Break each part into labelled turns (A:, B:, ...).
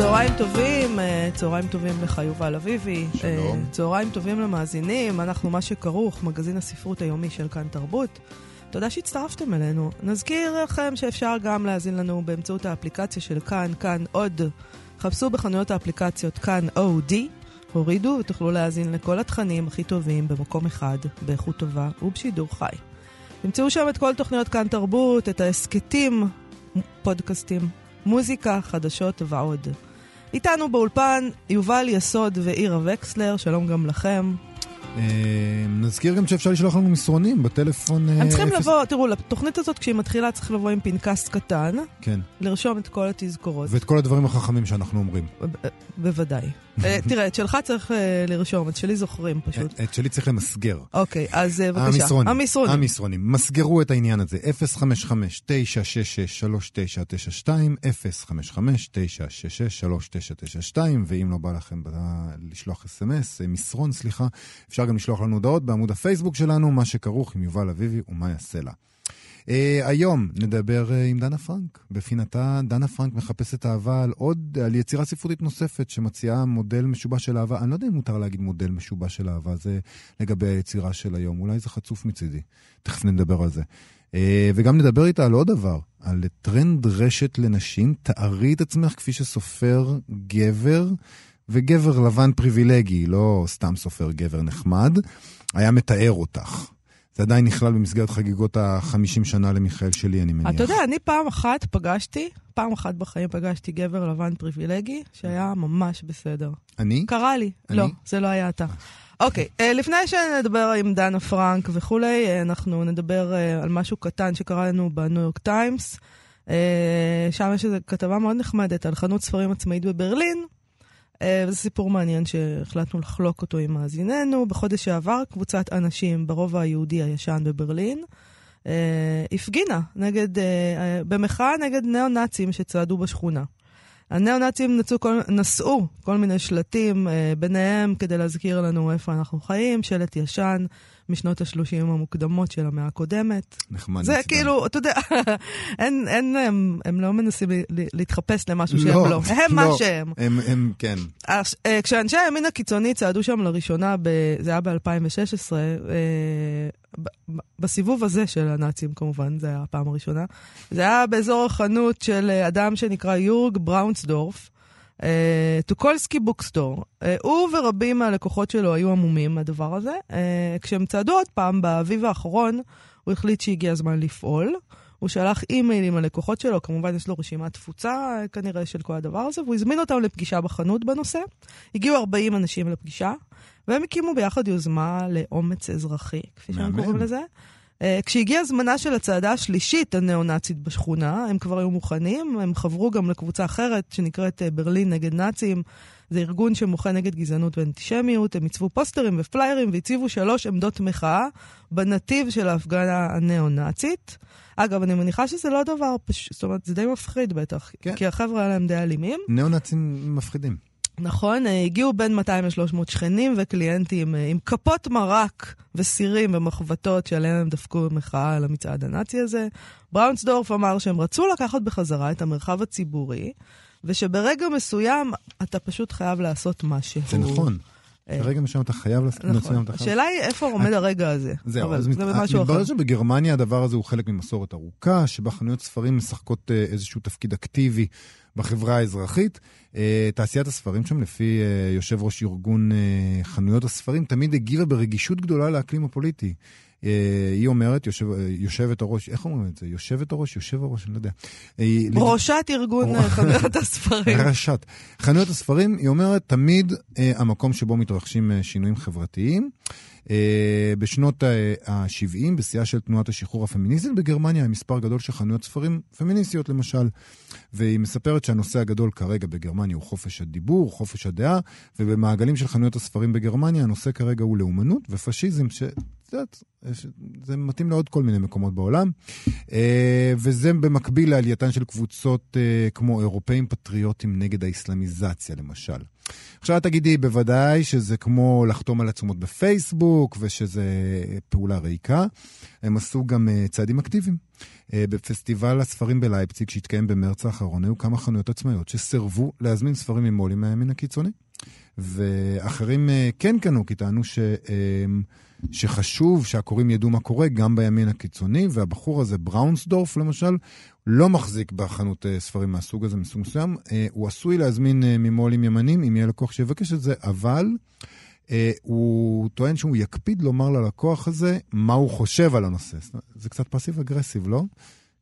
A: צהריים טובים, אה, צהריים טובים לך יובל אביבי.
B: שלום.
A: אה, צהריים טובים למאזינים, אנחנו מה שכרוך, מגזין הספרות היומי של כאן תרבות. תודה שהצטרפתם אלינו. נזכיר לכם שאפשר גם להאזין לנו באמצעות האפליקציה של כאן, כאן עוד. חפשו בחנויות האפליקציות כאן אודי, הורידו ותוכלו להאזין לכל התכנים הכי טובים במקום אחד, באיכות טובה ובשידור חי. תמצאו שם את כל תוכניות כאן תרבות, את ההסכתים, פודקאסטים, מוזיקה, חדשות ועוד. איתנו באולפן יובל יסוד ואירה וקסלר, שלום גם לכם.
B: אה, נזכיר גם שאפשר לשלוח לנו מסרונים בטלפון... אה,
A: הם צריכים לבוא, תראו, לתוכנית הזאת כשהיא מתחילה צריך לבוא עם פנקס קטן,
B: כן,
A: לרשום את כל התזכורות.
B: ואת כל הדברים החכמים שאנחנו אומרים.
A: בוודאי. אה, תראה, את שלך צריך אה, לרשום, את שלי זוכרים פשוט.
B: את שלי צריך למסגר.
A: אוקיי, אז אה, בבקשה.
B: המסרונים.
A: המסרונים.
B: המסרונים. מסגרו את העניין הזה. 055-966-3992, 055-966-3992, ואם לא בא לכם לשלוח אס.אם.אס, מסרון, סליחה, אפשר גם לשלוח לנו הודעות בעמוד הפייסבוק שלנו, מה שכרוך עם יובל אביבי ומאיה סלע. אה, היום נדבר אה, עם דנה פרנק. בפינתה דנה פרנק מחפשת אהבה על עוד, על יצירה ספרותית נוספת שמציעה מודל משובש של אהבה. אני לא יודע אם מותר להגיד מודל משובש של אהבה, זה לגבי היצירה של היום. אולי זה חצוף מצידי. תכף נדבר על זה. אה, וגם נדבר איתה על עוד דבר, על טרנד רשת לנשים. תארי את עצמך כפי שסופר גבר, וגבר לבן פריבילגי, לא סתם סופר גבר נחמד, היה מתאר אותך. זה עדיין נכלל במסגרת חגיגות ה-50 שנה למיכאל שלי, אני מניח.
A: אתה יודע, אני פעם אחת פגשתי, פעם אחת בחיים פגשתי גבר לבן פריבילגי, שהיה ממש בסדר.
B: אני?
A: קרה לי.
B: אני?
A: לא, זה לא היה אתה. אוקיי, אה, לפני שנדבר עם דנה פרנק וכולי, אה, אנחנו נדבר אה, על משהו קטן שקרה לנו בניו יורק טיימס. אה, שם יש איזו כתבה מאוד נחמדת על חנות ספרים עצמאית בברלין. אה, וזה סיפור מעניין שהחלטנו לחלוק אותו עם מאזיננו. בחודש שעבר קבוצת אנשים ברובע היהודי הישן בברלין אה, הפגינה נגד, אה, אה, במחאה נגד ניאו-נאצים שצעדו בשכונה. הניאו-נאצים נשאו כל, כל מיני שלטים, ביניהם כדי להזכיר לנו איפה אנחנו חיים, שלט ישן משנות ה-30 המוקדמות של המאה הקודמת.
B: נחמד.
A: זה
B: מצדם.
A: כאילו, אתה יודע, אין, אין, הם, הם לא מנסים להתחפש למשהו שהם
B: לא,
A: לא. הם מה
B: לא.
A: שהם.
B: הם, הם, כן.
A: אז, אה, כשאנשי הימין הקיצוני צעדו שם לראשונה, ב, זה היה ב-2016, בסיבוב הזה של הנאצים כמובן, זה היה הפעם הראשונה, זה היה באזור החנות של אה, אדם שנקרא יורג בראונסדורף, אה, טוכולסקי Bookstore. אה, הוא ורבים מהלקוחות שלו היו המומים מהדבר הזה. אה, כשהם צעדו עוד פעם, באביב האחרון, הוא החליט שהגיע הזמן לפעול. הוא שלח אימיילים ללקוחות שלו, כמובן יש לו רשימת תפוצה אה, כנראה של כל הדבר הזה, והוא הזמין אותם לפגישה בחנות בנושא. הגיעו 40 אנשים לפגישה, והם הקימו ביחד יוזמה לאומץ אזרחי, כפי שהם. קוראים לזה. Uh, כשהגיעה הזמנה של הצעדה השלישית הניאו-נאצית בשכונה, הם כבר היו מוכנים, הם חברו גם לקבוצה אחרת שנקראת uh, ברלין נגד נאצים. זה ארגון שמוחה נגד גזענות ואנטישמיות, הם עיצבו פוסטרים ופליירים והציבו שלוש עמדות מחאה בנתיב של ההפגנה הניאו-נאצית. אגב, אני מניחה שזה לא דבר פשוט, זאת אומרת, זה די מפחיד בטח,
B: כן.
A: כי החבר'ה האלה הם די אלימים.
B: ניאו-נאצים מפחידים.
A: נכון, אה, הגיעו בין 200 ל-300 שכנים וקליינטים אה, עם כפות מרק וסירים ומחבטות שעליהם הם דפקו במחאה על המצעד הנאצי הזה. בראונסדורף אמר שהם רצו לקחת בחזרה את המרחב הציבורי, ושברגע מסוים אתה פשוט חייב לעשות משהו.
B: זה נכון.
A: אה,
B: ברגע מסוים אתה חייב לעשות
A: נכון.
B: מסוים, אתה חייב...
A: השאלה היא איפה עומד הרגע הזה.
B: זהו, אז. מתברר שבגרמניה הדבר הזה הוא חלק ממסורת ארוכה, שבה חנויות ספרים משחקות איזשהו תפקיד אקטיבי בחברה האזרחית. אה, תעשיית הספרים שם, לפי אה, יושב ראש ארגון אה, חנויות הספרים, תמיד הגיבה ברגישות גדולה לאקלים הפוליטי. אה, היא אומרת, יושב, אה, יושבת הראש, איך אומרים את זה? יושבת הראש, יושב הראש, אני לא יודע.
A: ראשת ארגון אה, חנויות הספרים.
B: ראשת. חנויות הספרים, היא אומרת, תמיד המקום שבו מתרחשים שינויים חברתיים. בשנות ה-70, בשיאה של תנועת השחרור הפמיניסטית בגרמניה, היה מספר גדול של חנויות ספרים פמיניסטיות למשל. והיא מספרת שהנושא הגדול כרגע בגרמניה הוא חופש הדיבור, חופש הדעה, ובמעגלים של חנויות הספרים בגרמניה הנושא כרגע הוא לאומנות ופשיזם, יודעת, זה מתאים לעוד כל מיני מקומות בעולם. אה, וזה במקביל לעלייתן של קבוצות אה, כמו אירופאים פטריוטים נגד האסלאמיזציה, למשל. עכשיו את תגידי, בוודאי שזה כמו לחתום על עצומות בפייסבוק, ושזה פעולה ריקה. הם עשו גם אה, צעדים אקטיביים. בפסטיבל הספרים בלייפציג, שהתקיים במרץ האחרון, היו כמה חנויות עצמאיות שסירבו להזמין ספרים ממו"לים מהימין הקיצוני. ואחרים כן קנו, כי טענו ש... שחשוב שהקוראים ידעו מה קורה גם בימין הקיצוני, והבחור הזה, בראונסדורף למשל, לא מחזיק בחנות אה, ספרים מהסוג הזה, מסוג מסוים. אה, הוא עשוי להזמין אה, ממו"לים ימנים, אם יהיה לקוח שיבקש את זה, אבל הוא טוען שהוא יקפיד לומר ללקוח הזה מה הוא חושב על הנושא. זה קצת פסיב אגרסיב, לא?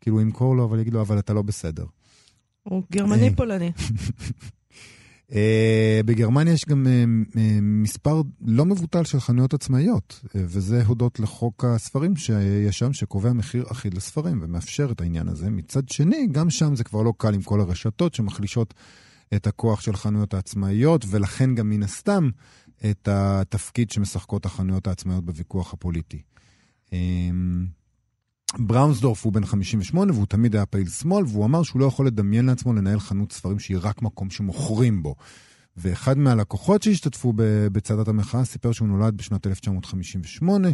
B: כאילו, הוא ימכור לו, אבל יגיד לו, אבל אתה לא בסדר.
A: הוא גרמני פולני.
B: Uh, בגרמניה יש גם uh, uh, מספר לא מבוטל של חנויות עצמאיות, uh, וזה הודות לחוק הספרים שיש שם, שקובע מחיר אחיד לספרים ומאפשר את העניין הזה. מצד שני, גם שם זה כבר לא קל עם כל הרשתות שמחלישות את הכוח של החנויות העצמאיות, ולכן גם מן הסתם את התפקיד שמשחקות החנויות העצמאיות בוויכוח הפוליטי. בראונסדורף הוא בן 58 והוא תמיד היה פעיל שמאל, והוא אמר שהוא לא יכול לדמיין לעצמו לנהל חנות ספרים שהיא רק מקום שמוכרים בו. ואחד מהלקוחות שהשתתפו בצעדת המחאה סיפר שהוא נולד בשנת 1958,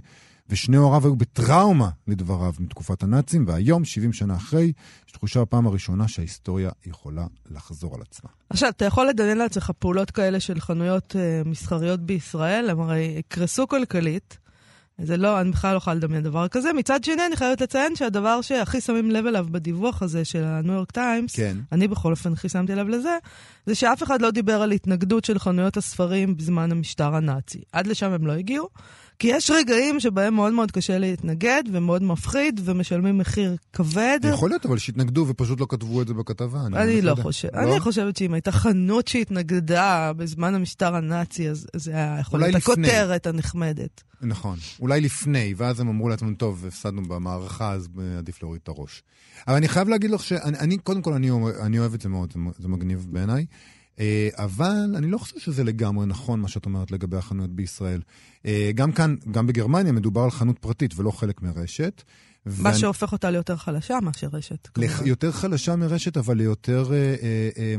B: ושני הוריו היו בטראומה, לדבריו, מתקופת הנאצים, והיום, 70 שנה אחרי, יש תחושה בפעם הראשונה שההיסטוריה יכולה לחזור על עצמה.
A: עכשיו, אתה יכול לדמיין לעצמך פעולות כאלה של חנויות uh, מסחריות בישראל, הם הרי יקרסו כלכלית. זה לא, אני בכלל לא יכולה לדמיין דבר כזה. מצד שני, אני חייבת לציין שהדבר שהכי שמים לב אליו בדיווח הזה של הניו יורק טיימס,
B: כן.
A: אני בכל אופן הכי שמתי לב לזה, זה שאף אחד לא דיבר על התנגדות של חנויות הספרים בזמן המשטר הנאצי. עד לשם הם לא הגיעו. כי יש רגעים שבהם מאוד מאוד קשה להתנגד, ומאוד מפחיד, ומשלמים מחיר כבד.
B: יכול להיות, אבל שהתנגדו ופשוט לא כתבו את זה בכתבה.
A: אני, אני לא חושבת. לא? אני חושבת שאם הייתה חנות שהתנגדה בזמן המשטר הנאצי, אז זה היה יכול להיות הכותרת הנחמדת.
B: נכון, אולי לפני, ואז הם אמרו לעצמם, טוב, הפסדנו במערכה, אז עדיף להוריד את הראש. אבל אני חייב להגיד לך שאני, אני, קודם כל, אני, אני אוהב את זה מאוד, זה מגניב בעיניי. אה, אבל אני לא חושב שזה לגמרי נכון מה שאת אומרת לגבי החנויות בישראל. אה, גם כאן, גם בגרמניה, מדובר על חנות פרטית ולא חלק מרשת.
A: מה ואני... שהופך אותה ליותר חלשה מאשר רשת.
B: לח... יותר חלשה מרשת, אבל ליותר, אה, אה,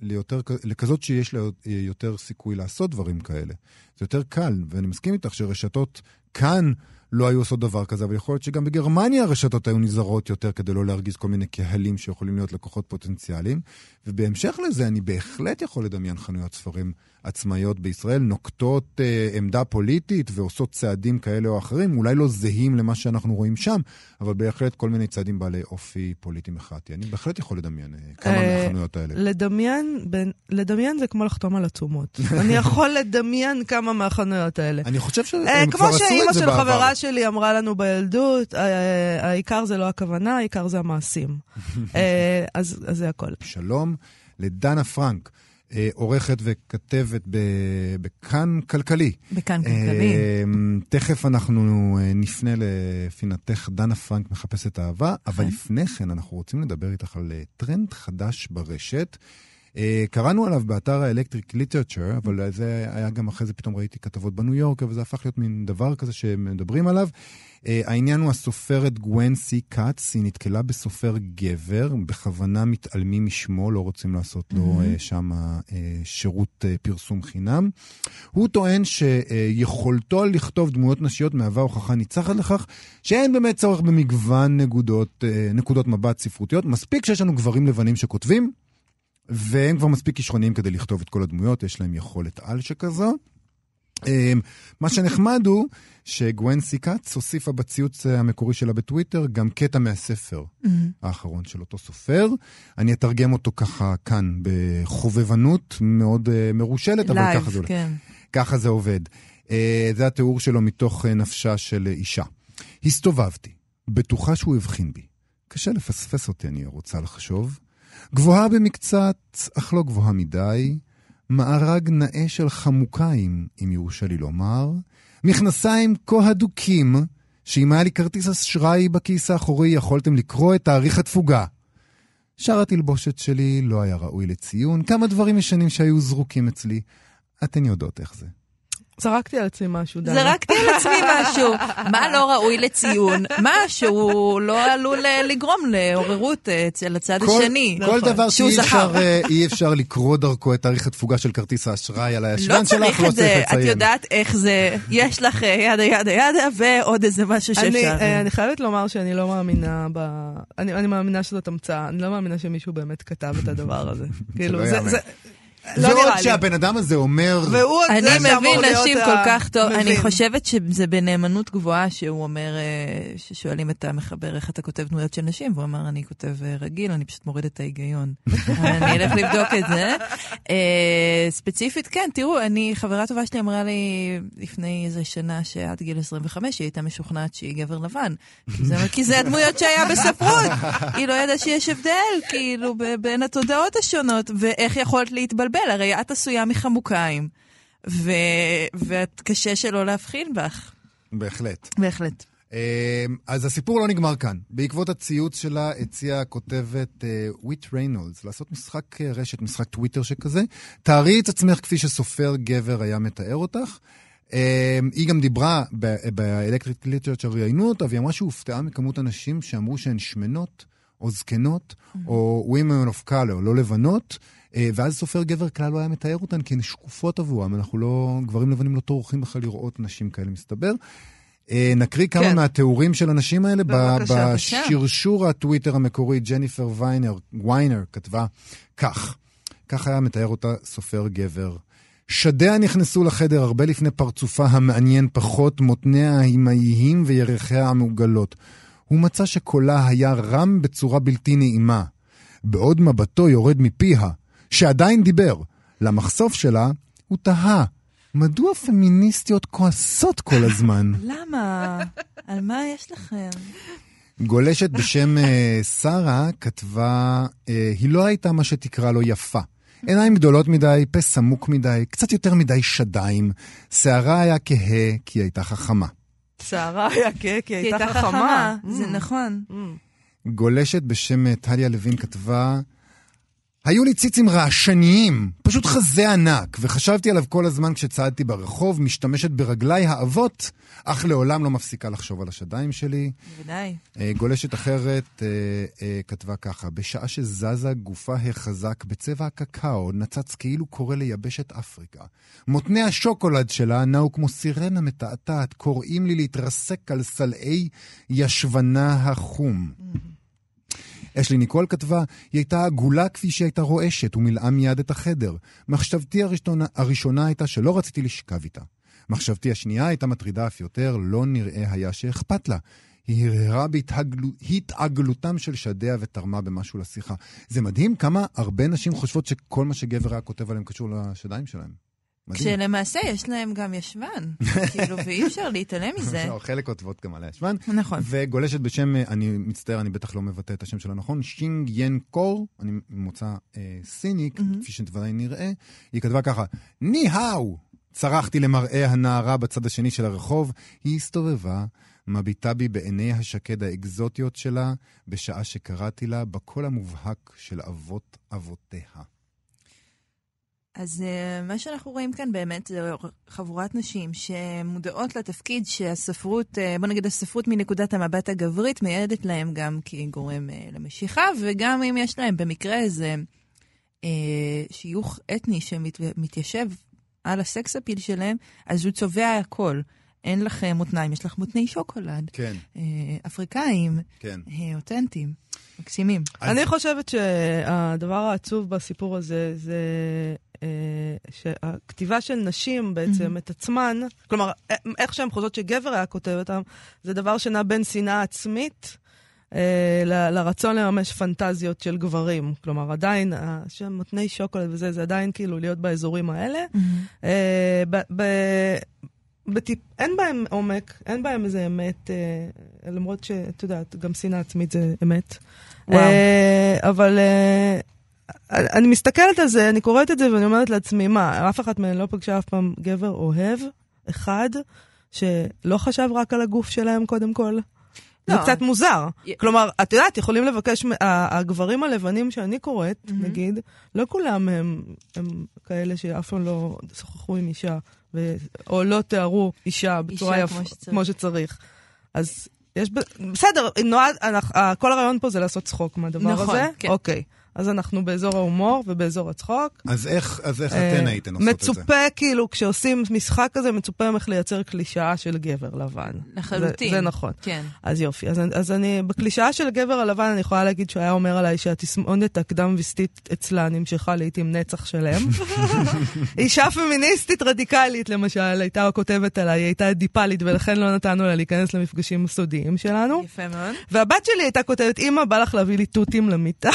B: ליותר, לכזאת שיש לה יותר סיכוי לעשות דברים כאלה. זה יותר קל, ואני מסכים איתך שרשתות כאן... לא היו עושות דבר כזה, אבל יכול להיות שגם בגרמניה הרשתות היו נזהרות יותר כדי לא להרגיז כל מיני קהלים שיכולים להיות לקוחות פוטנציאליים. ובהמשך לזה, אני בהחלט יכול לדמיין חנויות ספרים עצמאיות בישראל, נוקטות אה, עמדה פוליטית ועושות צעדים כאלה או אחרים, אולי לא זהים למה שאנחנו רואים שם, אבל בהחלט כל מיני צעדים בעלי אופי פוליטי מחאתי. אני בהחלט יכול לדמיין אה, כמה אה, מהחנויות האלה.
A: לדמיין, בין, לדמיין זה כמו לחתום על עצומות. אני יכול לדמיין כמה מהחנויות האלה.
B: אני חושב שהם אה, כבר עשו את זה בעבר.
A: שלי אמרה לנו בילדות, אה, העיקר זה לא הכוונה, העיקר זה המעשים. אה, אז, אז זה הכל.
B: שלום לדנה פרנק. אה, עורכת וכתבת בכאן כלכלי.
A: בכאן כלכלי. אה,
B: תכף אנחנו אה, נפנה לפינתך, דנה פרנק מחפשת אהבה, אבל כן. לפני כן אנחנו רוצים לדבר איתך על טרנד חדש ברשת. קראנו עליו באתר ה Electric Literature, אבל זה היה גם אחרי זה, פתאום ראיתי כתבות בניו יורק, וזה הפך להיות מין דבר כזה שמדברים עליו. אה, העניין הוא הסופרת גווין סי כץ, היא נתקלה בסופר גבר, בכוונה מתעלמים משמו, לא רוצים לעשות לו אה, שם שירות פרסום חינם. הוא טוען שיכולתו לכתוב דמויות נשיות מהווה הוכחה ניצחת לכך שאין באמת צורך במגוון נקודות, נקודות מבט ספרותיות, מספיק שיש לנו גברים לבנים שכותבים. והם כבר מספיק כישרוניים כדי לכתוב את כל הדמויות, יש להם יכולת על שכזו. אמ, מה שנחמד הוא שגווין סיקאץ הוסיפה בציוץ המקורי שלה בטוויטר גם קטע מהספר mm-hmm. האחרון של אותו סופר. אני אתרגם אותו ככה כאן בחובבנות מאוד uh, מרושלת, אבל ככה זה, כן. ככה זה עובד. Uh, זה התיאור שלו מתוך uh, נפשה של אישה. הסתובבתי, בטוחה שהוא הבחין בי. קשה לפספס אותי, אני רוצה לחשוב. גבוהה במקצת, אך לא גבוהה מדי. מארג נאה של חמוקיים, אם יורשה לי לומר, מכנסיים כה הדוקים, שאם היה לי כרטיס אשראי בכיס האחורי, יכולתם לקרוא את תאריך התפוגה. שאר התלבושת שלי לא היה ראוי לציון, כמה דברים ישנים שהיו זרוקים אצלי. אתן יודעות איך זה.
A: זרקתי על עצמי משהו, דנה.
C: זרקתי על עצמי משהו. מה לא ראוי לציון? מה שהוא לא עלול אה, לגרום לעוררות אה, אצל הצד
B: כל-
C: השני.
B: כל
C: נכון.
B: דבר
C: שהוא
B: שאי
C: זכר.
B: אפשר, אה, אי אפשר לקרוא דרכו את תאריך התפוגה של כרטיס האשראי על הישבן
C: לא
B: שלך,
C: צריך
B: לא
C: את זה,
B: צריך
C: את
B: לציין.
C: יודעת איך זה, יש לך ידה ידה ידה ועוד איזה משהו
A: אני,
C: שאפשר.
A: אה, אני חייבת לומר שאני לא מאמינה ב... אני, אני מאמינה שזאת המצאה, אני לא מאמינה שמישהו באמת כתב את הדבר הזה. כאילו,
B: לא
A: זה... זה לא
B: ועוד
A: נראה לי.
B: שהבן אדם הזה אומר,
A: והוא
C: אני
A: זה שאמור
C: מבין
A: להיות
C: נשים
A: ה-
C: כל כך טוב, אני
A: מבין.
C: חושבת שזה בנאמנות גבוהה שהוא אומר, אה, ששואלים את המחבר איך אתה כותב דמויות של נשים, והוא אמר, אני כותב אה, רגיל, אני פשוט מוריד את ההיגיון. אני אלך לבדוק את זה. אה, ספציפית, כן, תראו, אני, חברה טובה שלי אמרה לי לפני איזה שנה שעד גיל 25 היא הייתה משוכנעת שהיא גבר לבן. כי זה- הדמויות שהיה בספרות. היא לא ידעה שיש הבדל, כאילו, ב- בין התודעות השונות, ואיך יכולת להתבלבל, הרי את עשויה מחמוקיים. ו... ואת קשה שלא להבחין בך.
B: בהחלט.
C: בהחלט.
B: אה, אז הסיפור לא נגמר כאן. בעקבות הציוץ שלה הציעה הכותבת אה, וויט ריינולדס לעשות משחק אה, רשת, משחק טוויטר שכזה. תארי את עצמך כפי שסופר גבר היה מתאר אותך. אה, היא גם דיברה ב Electric Literature ראיינו אותה, והיא אמרה שהופתעה מכמות הנשים שאמרו שהן שמנות, או זקנות, או women of color, לא לבנות. אה, ואז סופר גבר כלל לא היה מתאר אותן כי הן שקופות עבורם, אנחנו לא, גברים לבנים לא טורחים בכלל לראות נשים כאלה, מסתבר. אה, נקריא כמה
A: כן.
B: מהתיאורים של הנשים האלה.
A: בבקשה,
B: בשרשור הטוויטר המקורי, ג'ניפר ויינר, ויינר כתבה כך, כך היה מתאר אותה סופר גבר. שדיה נכנסו לחדר הרבה לפני פרצופה המעניין פחות, מותניה האימהיים וירכיה המעוגלות. הוא מצא שקולה היה רם בצורה בלתי נעימה. בעוד מבטו יורד מפיה, שעדיין דיבר, למחשוף שלה, הוא תהה, מדוע פמיניסטיות כועסות כל הזמן?
C: למה? על מה יש לכם?
B: גולשת בשם אה, שרה כתבה, אה, היא לא הייתה מה שתקרא לו יפה. עיניים גדולות מדי, פה סמוק מדי, קצת יותר מדי שדיים. שערה היה כהה כי היא הייתה חכמה.
A: שערה היה כהה, כי היא הייתה חכמה.
C: זה נכון.
A: Mm.
B: גולשת בשם אה, טליה לוין כתבה, היו לי ציצים רעשניים, פשוט חזה ענק, וחשבתי עליו כל הזמן כשצעדתי ברחוב, משתמשת ברגליי האבות, אך לעולם לא מפסיקה לחשוב על השדיים שלי.
C: בוודאי.
B: אה, גולשת אחרת אה, אה, כתבה ככה, בשעה שזזה גופה החזק בצבע הקקאו, נצץ כאילו קורא ליבשת אפריקה. מותני השוקולד שלה נעו כמו סירנה מתעתעת, קוראים לי להתרסק על סלעי ישבנה החום. אשלי ניקול כתבה, היא הייתה עגולה כפי שהיא הייתה רועשת, ומילאה מיד את החדר. מחשבתי הראשונה, הראשונה הייתה שלא רציתי לשכב איתה. מחשבתי השנייה הייתה מטרידה אף יותר, לא נראה היה שאכפת לה. היא הרהרה בהתעגלותם של שדיה ותרמה במשהו לשיחה. זה מדהים כמה הרבה נשים חושבות שכל מה שגבר היה כותב עליהם קשור לשדיים שלהם. מדהים.
C: כשלמעשה יש להם גם ישבן, כאילו, ואי אפשר להתעלם מזה.
B: לא, חלק כותבות גם על הישבן.
C: נכון.
B: וגולשת בשם, אה, אני מצטער, אני בטח לא מבטא את השם שלה נכון, שינג ין קור, אני ממוצא אה, סיני. כפי שוודאי נראה, היא כתבה ככה, ני האו! צרחתי למראה הנערה בצד השני של הרחוב, היא הסתובבה, מביטה בי בעיני השקד האקזוטיות שלה, בשעה שקראתי לה בקול המובהק של אבות אבותיה.
C: אז uh, מה שאנחנו רואים כאן באמת זה חבורת נשים שמודעות לתפקיד שהספרות, uh, בוא נגיד הספרות מנקודת המבט הגברית מייעדת להם גם כגורם uh, למשיכה, וגם אם יש להם במקרה איזה שיוך אתני שמתיישב על הסקס אפיל שלהם, אז הוא צובע הכל. אין לך uh, מותניים, יש לך מותני שוקולד,
B: כן,
C: אפריקאים,
B: כן.
C: אותנטיים, מקסימים.
A: אני חושבת שהדבר העצוב בסיפור הזה זה אה, שהכתיבה של נשים בעצם את עצמן, כלומר, איך שהן חושבות שגבר היה כותב אותם, זה דבר שנע בין שנאה עצמית אה, ל- לרצון לממש פנטזיות של גברים. כלומר, עדיין, השם מותני שוקולד וזה, זה עדיין כאילו להיות באזורים האלה. אה, ב- ב- בטיפ... אין בהם עומק, אין בהם איזה אמת, אה, למרות שאת יודעת, גם שנאה עצמית זה אמת.
C: וואו.
A: אה, אבל אה, אני מסתכלת על זה, אני קוראת את זה ואני אומרת לעצמי, מה, אף אחת מהן לא פגשה אף פעם גבר אוהב אחד שלא חשב רק על הגוף שלהם קודם כל? זה
C: לא.
A: קצת מוזר.
C: י-
A: כלומר, את יודעת, יכולים לבקש, הגברים הלבנים שאני קוראת, נגיד, לא כולם הם, הם כאלה שאף פעם לא שוחחו עם אישה, ו... או לא תיארו אישה בצורה יפה,
C: כמו.
A: כמו שצריך. אז יש, ב- בסדר, נועד, אנחנו, כל הרעיון פה זה לעשות צחוק מהדבר
C: נכון,
A: הזה.
C: כן.
A: אוקיי. אז אנחנו באזור ההומור ובאזור הצחוק.
B: אז איך, אז איך
A: אה,
B: אתן הייתן עושות את זה?
A: מצופה, כאילו, כשעושים משחק כזה, מצופה ממך לייצר קלישאה של גבר לבן.
C: לחלוטין.
A: זה, זה נכון.
C: כן.
A: אז יופי, אז, אז אני, בקלישאה של גבר הלבן, אני יכולה להגיד שהוא היה אומר עליי שהתסמונת הקדם וסטית אצלה נמשכה לעיתים נצח שלם. אישה פמיניסטית רדיקלית, למשל, הייתה כותבת עליי, היא הייתה דיפלית, ולכן לא נתנו לה להיכנס למפגשים הסודיים שלנו.
C: יפה מאוד.
A: והבת שלי הייתה כותבת, אמא, בא לך להביא לי תותים למיטה,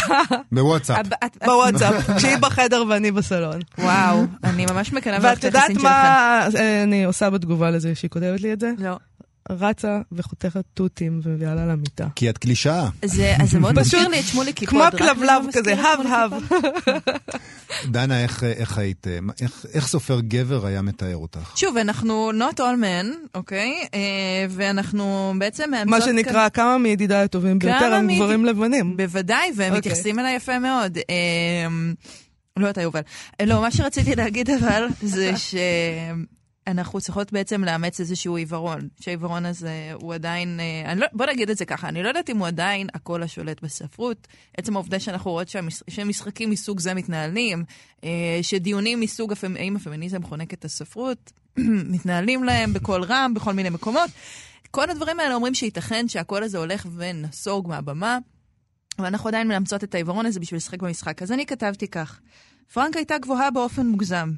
B: בוואטסאפ.
A: בוואטסאפ, כשהיא בחדר ואני בסלון.
C: וואו, אני ממש מקנאה
A: ואת יודעת. מה אני עושה בתגובה לזה שהיא כותבת לי את זה?
C: לא.
A: רצה וחותכת תותים ומביאה לה למיטה.
B: כי את קלישאה.
C: זה, אז מאוד מזכיר לי את שמולי קיפוד.
A: כמו כלבלב
C: לא
A: כזה, הב הב.
B: דנה, איך, איך היית, אה, איך, איך סופר גבר היה מתאר אותך?
C: שוב, אנחנו not all men, אוקיי? אה, ואנחנו בעצם מאמצות
A: מה שנקרא, כמה מידידיי הטובים ביותר הם גברים לבנים.
C: בוודאי, והם
A: אוקיי.
C: מתייחסים אליי יפה מאוד. אמ, לא אתה יובל. אה, לא, מה שרציתי להגיד אבל, זה שאנחנו צריכות בעצם לאמץ איזשהו עיוורון, שהעיוורון הזה הוא עדיין, אה, לא, בוא נגיד את זה ככה, אני לא יודעת אם הוא עדיין הקול השולט בספרות. עצם העובדה שאנחנו רואות שהמש- שמשחקים מסוג זה מתנהלים, אה, שדיונים מסוג הפמ- האם הפמיניזם חונק את הספרות, מתנהלים להם בקול רם, בכל מיני מקומות. כל הדברים האלה אומרים שייתכן שהקול הזה הולך ונסוג מהבמה. ואנחנו עדיין מאמצות את העיוורון הזה בשביל לשחק במשחק. אז אני כתבתי כך: פרנק הייתה גבוהה באופן מוגזם.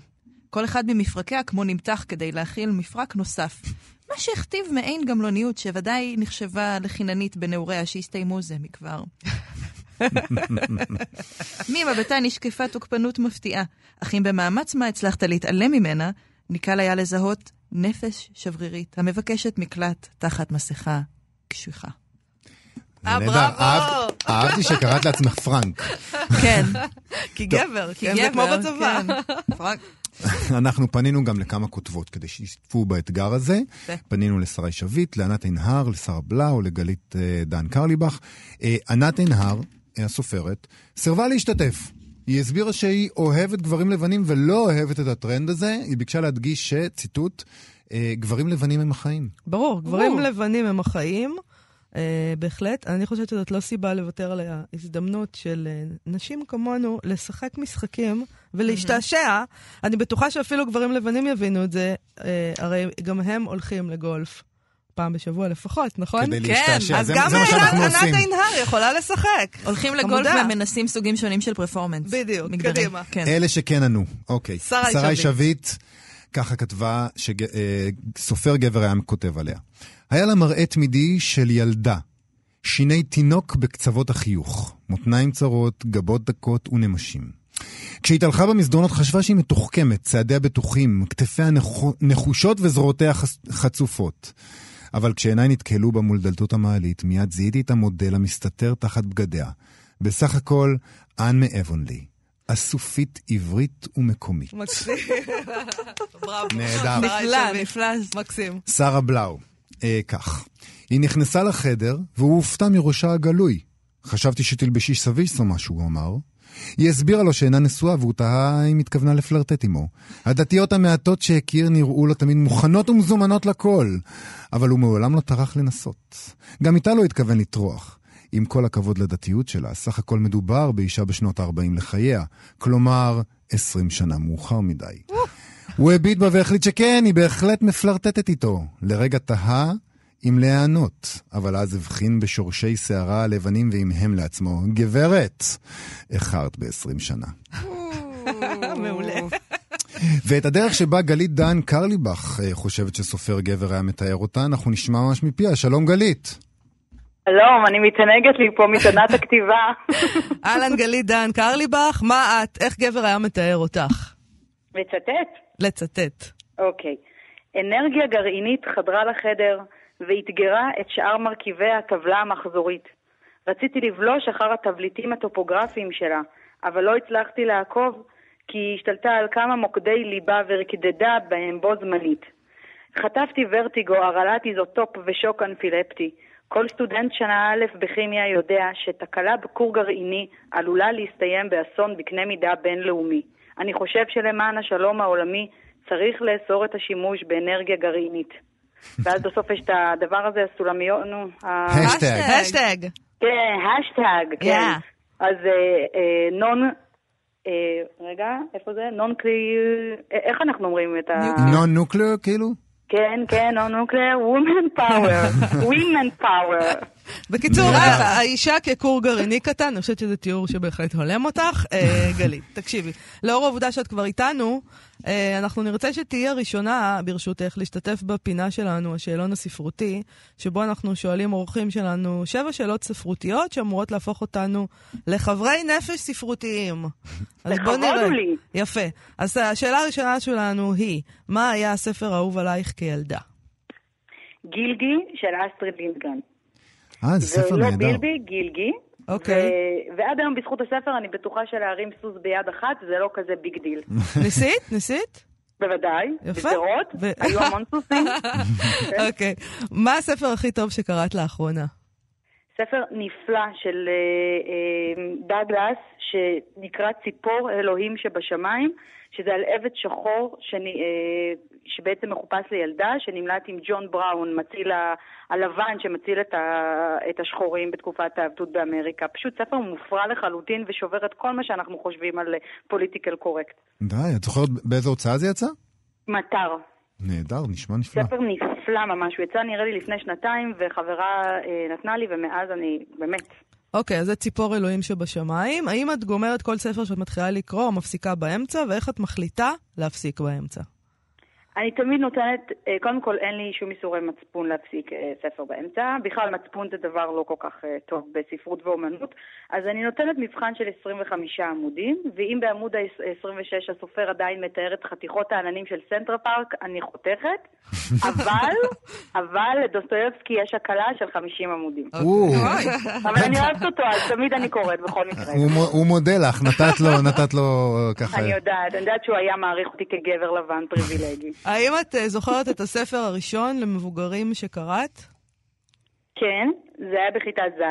C: כל אחד ממפרקיה כמו נמתח כדי להכיל מפרק נוסף. מה שהכתיב מעין גמלוניות שוודאי נחשבה לחיננית בנעוריה שהסתיימו זה מכבר. ממבטה נשקפה תוקפנות מפתיעה, אך אם במאמץ מה הצלחת להתעלם ממנה, ניקל היה לזהות נפש שברירית המבקשת מקלט תחת מסכה קשיחה.
A: אה. בראבו.
B: אהבתי שקראת לעצמך פרנק.
C: כן,
A: כי גבר,
C: כי
A: כן, זה כמו
C: גבר,
A: בצבא.
C: כן. פרנק.
B: אנחנו פנינו גם לכמה כותבות כדי שישתתפו באתגר הזה. פנינו לשרי שביט, לענת עינהר, לשרה בלאו, לגלית אה, דן קרליבך. אה, ענת עינהר, אה, הסופרת, סירבה להשתתף. היא הסבירה שהיא אוהבת גברים לבנים ולא אוהבת את הטרנד הזה. היא ביקשה להדגיש שציטוט, גברים לבנים הם החיים.
A: ברור, גברים
C: ברור.
A: לבנים הם החיים, בהחלט. אני חושבת שזאת לא סיבה לוותר על ההזדמנות של אה, נשים כמונו לשחק משחקים ולהשתעשע. אני בטוחה שאפילו גברים לבנים יבינו את זה, אה, הרי גם הם הולכים לגולף. פעם בשבוע לפחות, נכון?
B: כדי
C: כן,
B: להשתעשע,
A: אז
B: זה,
A: גם
B: זה מה שאנחנו
A: ענת
B: עושים.
A: עינהר יכולה לשחק.
C: הולכים לגולף. ומנסים סוגים שונים של פרפורמנס.
A: בדיוק,
C: מגדרי.
A: קדימה.
C: כן.
B: אלה שכן ענו, אוקיי.
A: שרי
B: שרי
A: שביט.
B: ככה כתבה, שסופר גבר היה כותב עליה. היה לה מראה תמידי של ילדה, שיני תינוק בקצוות החיוך, מותניים צרות, גבות דקות ונמשים. כשהתהלכה במסדרונות חשבה שהיא מתוחכמת, צעדיה בטוחים, כתפיה נחו- נחושות וזרועותיה חצופות. אבל כשעיניי נתקלו בה מול דלתות המעלית, מיד זיהיתי את המודל המסתתר תחת בגדיה. בסך הכל, אן מאבונלי. אסופית עברית ומקומית.
A: מקסים. בראבו.
B: נהדר.
C: נפלא, נפלא.
A: מקסים.
B: שרה בלאו, אה, כך. היא נכנסה לחדר, והוא הופתע מראשה הגלוי. חשבתי שתלבשי סביס או משהו, הוא אמר. היא הסבירה לו שאינה נשואה, והוא תהה אם התכוונה לפלרטט עמו. הדתיות המעטות שהכיר נראו לו תמיד מוכנות ומזומנות לכל, אבל הוא מעולם לא טרח לנסות. גם איתה לא התכוון לטרוח. עם כל הכבוד לדתיות שלה, סך הכל מדובר באישה בשנות ה-40 לחייה, כלומר, 20 שנה מאוחר מדי. הוא הביט בה והחליט שכן, היא בהחלט מפלרטטת איתו. לרגע תהה אם להיענות, אבל אז הבחין בשורשי שערה הלבנים ועמהם לעצמו, גברת, איחרת ב-20 שנה.
A: מעולה.
B: ואת הדרך שבה גלית דן קרליבך אה, חושבת שסופר גבר היה מתאר אותה, אנחנו נשמע ממש מפיה. שלום גלית.
D: שלום, אני מתענגת לי פה מתנת הכתיבה.
A: אהלן גלית דן קרליבך, מה את, איך גבר היה מתאר אותך?
D: מצטט?
A: לצטט.
D: אוקיי. אנרגיה גרעינית חדרה לחדר ואתגרה את שאר מרכיבי הטבלה המחזורית. רציתי לבלוש אחר התבליטים הטופוגרפיים שלה, אבל לא הצלחתי לעקוב כי היא השתלטה על כמה מוקדי ליבה ורקדדה בהם בו זמנית. חטפתי ורטיגו, הרעלת איזוטופ ושוק אנפילפטי. כל סטודנט שנה א' בכימיה יודע שתקלה בכור גרעיני עלולה להסתיים באסון בקנה מידה בינלאומי. אני חושב שלמען השלום העולמי צריך לאסור את השימוש באנרגיה גרעינית. ואז בסוף יש את הדבר הזה, הסולמיות, נו, ה-
B: האשטג.
A: האשטג.
D: כן, האשטג, כן.
C: Yeah.
D: אז אה, אה, נון, אה, רגע, איפה זה? נון קלי... אה, איך אנחנו אומרים את ה...
B: נון נוקלר כאילו?
D: כן, כן, non nuclear, woman power, women power.
A: בקיצור, האישה ככור גרעיני קטן, אני חושבת שזה תיאור שבהחלט הולם אותך. אה, גלית, תקשיבי, לאור העובדה שאת כבר איתנו, אה, אנחנו נרצה שתהיי הראשונה, ברשותך, להשתתף בפינה שלנו, השאלון הספרותי, שבו אנחנו שואלים אורחים שלנו שבע שאלות ספרותיות שאמורות להפוך אותנו לחברי נפש ספרותיים. אז בוא
D: לכבוד
A: נראה.
D: הוא לי.
A: יפה. אז השאלה הראשונה שלנו היא, מה היה הספר האהוב עלייך כילדה?
D: גילגי של אסטריד לינדגרן.
B: אה, זה ספר
D: זה לא
B: נהדר.
D: בילבי, גילגי.
A: אוקיי.
D: ו- ועד היום בזכות הספר אני בטוחה שלהרים סוס ביד אחת זה לא כזה big deal.
A: ניסית? ניסית?
D: בוודאי,
A: יפה.
D: בשדרות,
A: ו-
D: היו המון סוסים.
A: אוקיי. מה הספר הכי טוב שקראת לאחרונה?
D: ספר נפלא של אה, אה, דאגלס, שנקרא ציפור אלוהים שבשמיים, שזה על עבד שחור שאני, אה, שבעצם מחופש לילדה, שנמלט עם ג'ון בראון, מציל ה- הלבן שמציל את, ה, את השחורים בתקופת העבדות באמריקה. פשוט ספר מופרע לחלוטין ושובר את כל מה שאנחנו חושבים על פוליטיקל קורקט.
B: די, את זוכרת באיזה הוצאה זה יצא?
D: מטר.
B: נהדר, נשמע נפלא.
D: ספר נפלא ממש, הוא יצא נראה לי לפני שנתיים, וחברה אה, נתנה לי, ומאז אני, באמת,
A: אוקיי, אז זה ציפור אלוהים שבשמיים. האם את גומרת כל ספר שאת מתחילה לקרוא או מפסיקה באמצע, ואיך את מחליטה להפסיק באמצע?
D: אני תמיד נותנת, אה, קודם כל אין לי שום איסורי מצפון להפסיק אה, ספר באמצע. בכלל מצפון זה דבר לא כל כך אה, טוב בספרות ואומנות. אז אני נותנת מבחן של 25 עמודים, ואם בעמוד ה-26 הסופר עדיין מתאר את חתיכות העננים של סנטרה פארק, אני חותכת. אבל, אבל לדוסטויבסקי יש הקלה של 50 עמודים.
B: או,
D: אבל אני אוהבת אותו, אז תמיד אני קוראת בכל מקרה.
B: הוא מו- הוא מודה לך, נתת לו, נתת לו ככה.
D: אני יודעת, אני יודעת שהוא היה מעריך אותי כגבר לבן פריבילגי.
A: האם את אה, זוכרת את הספר הראשון למבוגרים שקראת?
D: כן, זה היה בכיתה ז',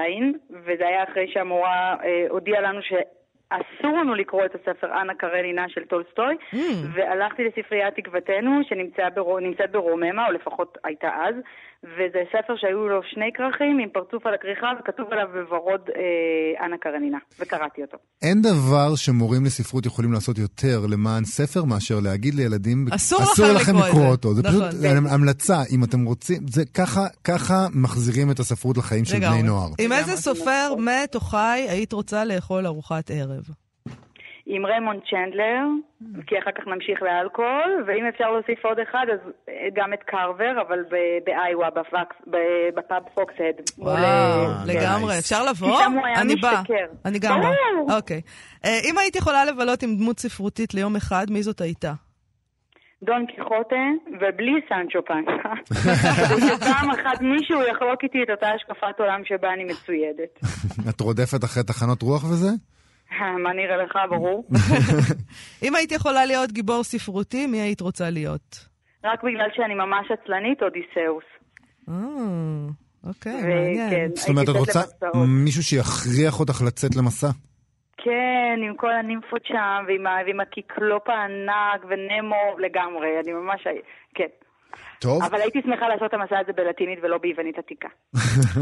D: וזה היה אחרי שהמורה אה, הודיעה לנו שאסור לנו לקרוא את הספר אנה קרנינה של טולסטוי,
A: Mm.
D: והלכתי לספריית תקוותנו, שנמצאת ברו, נמצאת ברוממה, או לפחות הייתה אז, וזה ספר שהיו לו שני כרכים עם פרצוף על הכריכה, וכתוב עליו בוורוד אה, אנה קרנינה, וקראתי אותו.
B: אין דבר שמורים לספרות יכולים לעשות יותר למען ספר מאשר להגיד לילדים,
A: אסור לכם לקרוא
B: לקרוא
A: זה."
B: אותו. זה
A: נכון.
B: פשוט המלצה, אם אתם רוצים, זה ככה, ככה מחזירים את הספרות לחיים של. בני נוער.
A: עם איזה סופר מת או חי היית רוצה לאכול ארוחת ערב?
D: עם ריימונד צ'נדלר, כי אחר כך נמשיך לאלכוהול, ואם אפשר להוסיף עוד אחד, אז אה, גם את קרבר, אבל ב- באיווה, בפאב פוקסהד.
A: וואו,
D: אה,
A: לגמרי. אפשר לבוא? אני באה.
D: משתכר.
A: אני גם. באה. אוקיי. אה, אם היית יכולה לבלות עם דמות ספרותית ליום אחד, מי זאת הייתה?
D: דון קיחוטה, ובלי סנצ'ו פנצה. כדי שפעם אחת מישהו יחלוק איתי את אותה השקפת עולם שבה אני מצוידת.
B: את רודפת אחרי תחנות רוח וזה?
D: מה נראה לך, ברור?
A: אם היית יכולה להיות גיבור ספרותי, מי היית רוצה להיות?
D: רק בגלל שאני ממש עצלנית, אודיסאוס.
A: אה, אוקיי, מעניין.
B: זאת אומרת, את רוצה. מישהו שיכריח אותך לצאת למסע?
D: כן, עם כל הנימפות שם, ועם, ועם הקיקלופ הענק, ונמו לגמרי, אני ממש... כן.
B: טוב,
D: אבל הייתי שמחה לעשות את המסע הזה בלטינית ולא ביוונית עתיקה.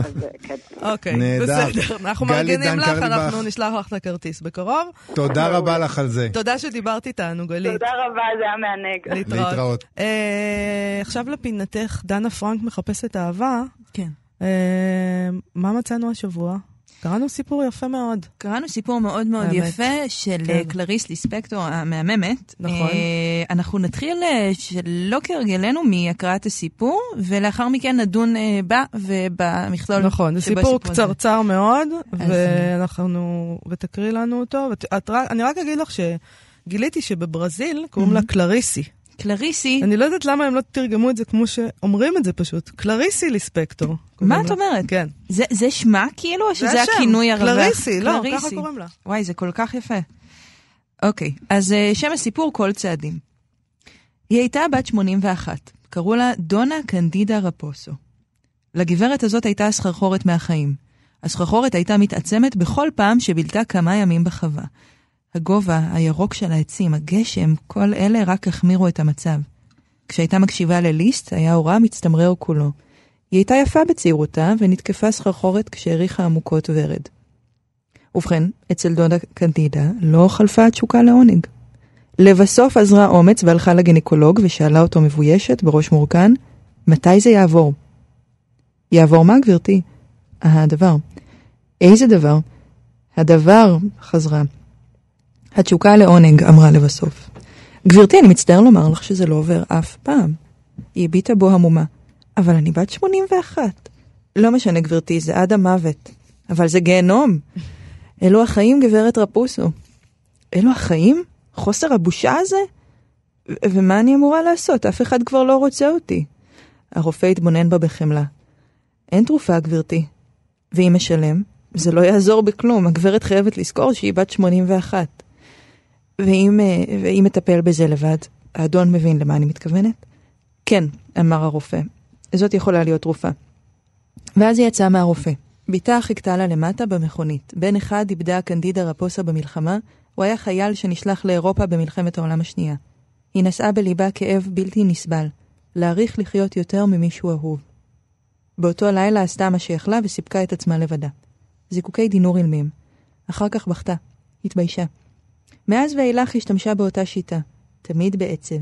D: אז אה, כן.
A: אוקיי. בסדר. אנחנו מארגנים לך. אנחנו נשלח לך את הכרטיס בקרוב.
B: תודה רבה לך על זה.
A: תודה שדיברת איתנו, גלית.
D: תודה רבה, זה היה מענג.
B: להתראות.
A: אה, עכשיו לפינתך, דנה פרנק מחפשת אהבה.
C: כן.
A: אה, מה מצאנו השבוע? קראנו סיפור יפה מאוד.
C: קראנו סיפור מאוד מאוד
A: האמת.
C: יפה של
A: כן.
C: אה, קלריס ליספקטור המהממת.
A: נכון.
C: אה, אנחנו נתחיל אה, שלא כהרגלנו מהקראת הסיפור, ולאחר מכן נדון בה ובמכלול
A: נכון, זה סיפור. קצרצר מאוד,
C: אז,
A: ואנחנו... ותקריא לנו אותו. ואת- אני רק אגיד לך שגיליתי שבברזיל קוראים לה
C: Mhm.
A: קלריסי.
C: קלריסי,
A: אני לא יודעת למה הם לא תרגמו את זה כמו שאומרים את זה פשוט. קלריסי ליספקטור.
C: מה את. אומרת?
A: כן.
C: זה, זה שמה כאילו, או שזה הכינוי הרווח?
A: קלריסי, לא,
C: קלריסי.
A: ככה קוראים לה.
C: וואי, זה כל כך יפה. אוקיי, אז אה, שם הסיפור כל צעדים. היא הייתה בת 81, קראו לה דונה קנדידה רפוסו. לגברת הזאת הייתה הסחרחורת מהחיים. הסחרחורת הייתה מתעצמת בכל פעם שבילתה כמה ימים בחווה. הגובה, הירוק של העצים, הגשם, כל אלה רק החמירו את המצב. כשהייתה מקשיבה לליסט, היה אורה מצטמרר כולו. היא הייתה יפה בצעירותה, ונתקפה סחרחורת כשהריחה עמוקות ורד. ובכן, אצל דודה קנדידה לא חלפה התשוקה לעונג. לבסוף עזרה אומץ והלכה לגינקולוג ושאלה אותו מבוישת, בראש מורכן, מתי זה יעבור? יעבור מה, גברתי? הדבר. איזה דבר? הדבר, חזרה. התשוקה לעונג, אמרה לבסוף. גברתי, אני מצטער לומר לך שזה לא עובר אף פעם. היא הביטה בו המומה. אבל אני בת 81. לא משנה, גברתי, זה עד המוות. אבל זה גיהנום. אלו החיים, גברת רפוסו. אלו החיים? חוסר הבושה הזה? ו- ומה אני אמורה לעשות? אף אחד כבר לא רוצה אותי. הרופא התבונן בה בחמלה. אין תרופה, גברתי. ואם משלם? זה לא יעזור בכלום, הגברת חייבת לזכור שהיא בת 81. ואם, אה, ואם מטפל בזה לבד, האדון מבין למה אני מתכוונת? כן, אמר הרופא. זאת יכולה להיות תרופה. ואז היא יצאה מהרופא. בתה חיכתה לה למטה במכונית. בן אחד איבדה קנדידה רפוסה במלחמה, הוא היה חייל שנשלח לאירופה במלחמת העולם השנייה. היא נשאה בליבה כאב בלתי נסבל, להעריך לחיות יותר ממישהו אהוב. באותו לילה עשתה מה שיכלה וסיפקה את עצמה לבדה. זיקוקי דינור אילמים. אחר כך בכתה. התביישה. מאז ואילך השתמשה באותה שיטה, תמיד בעצב.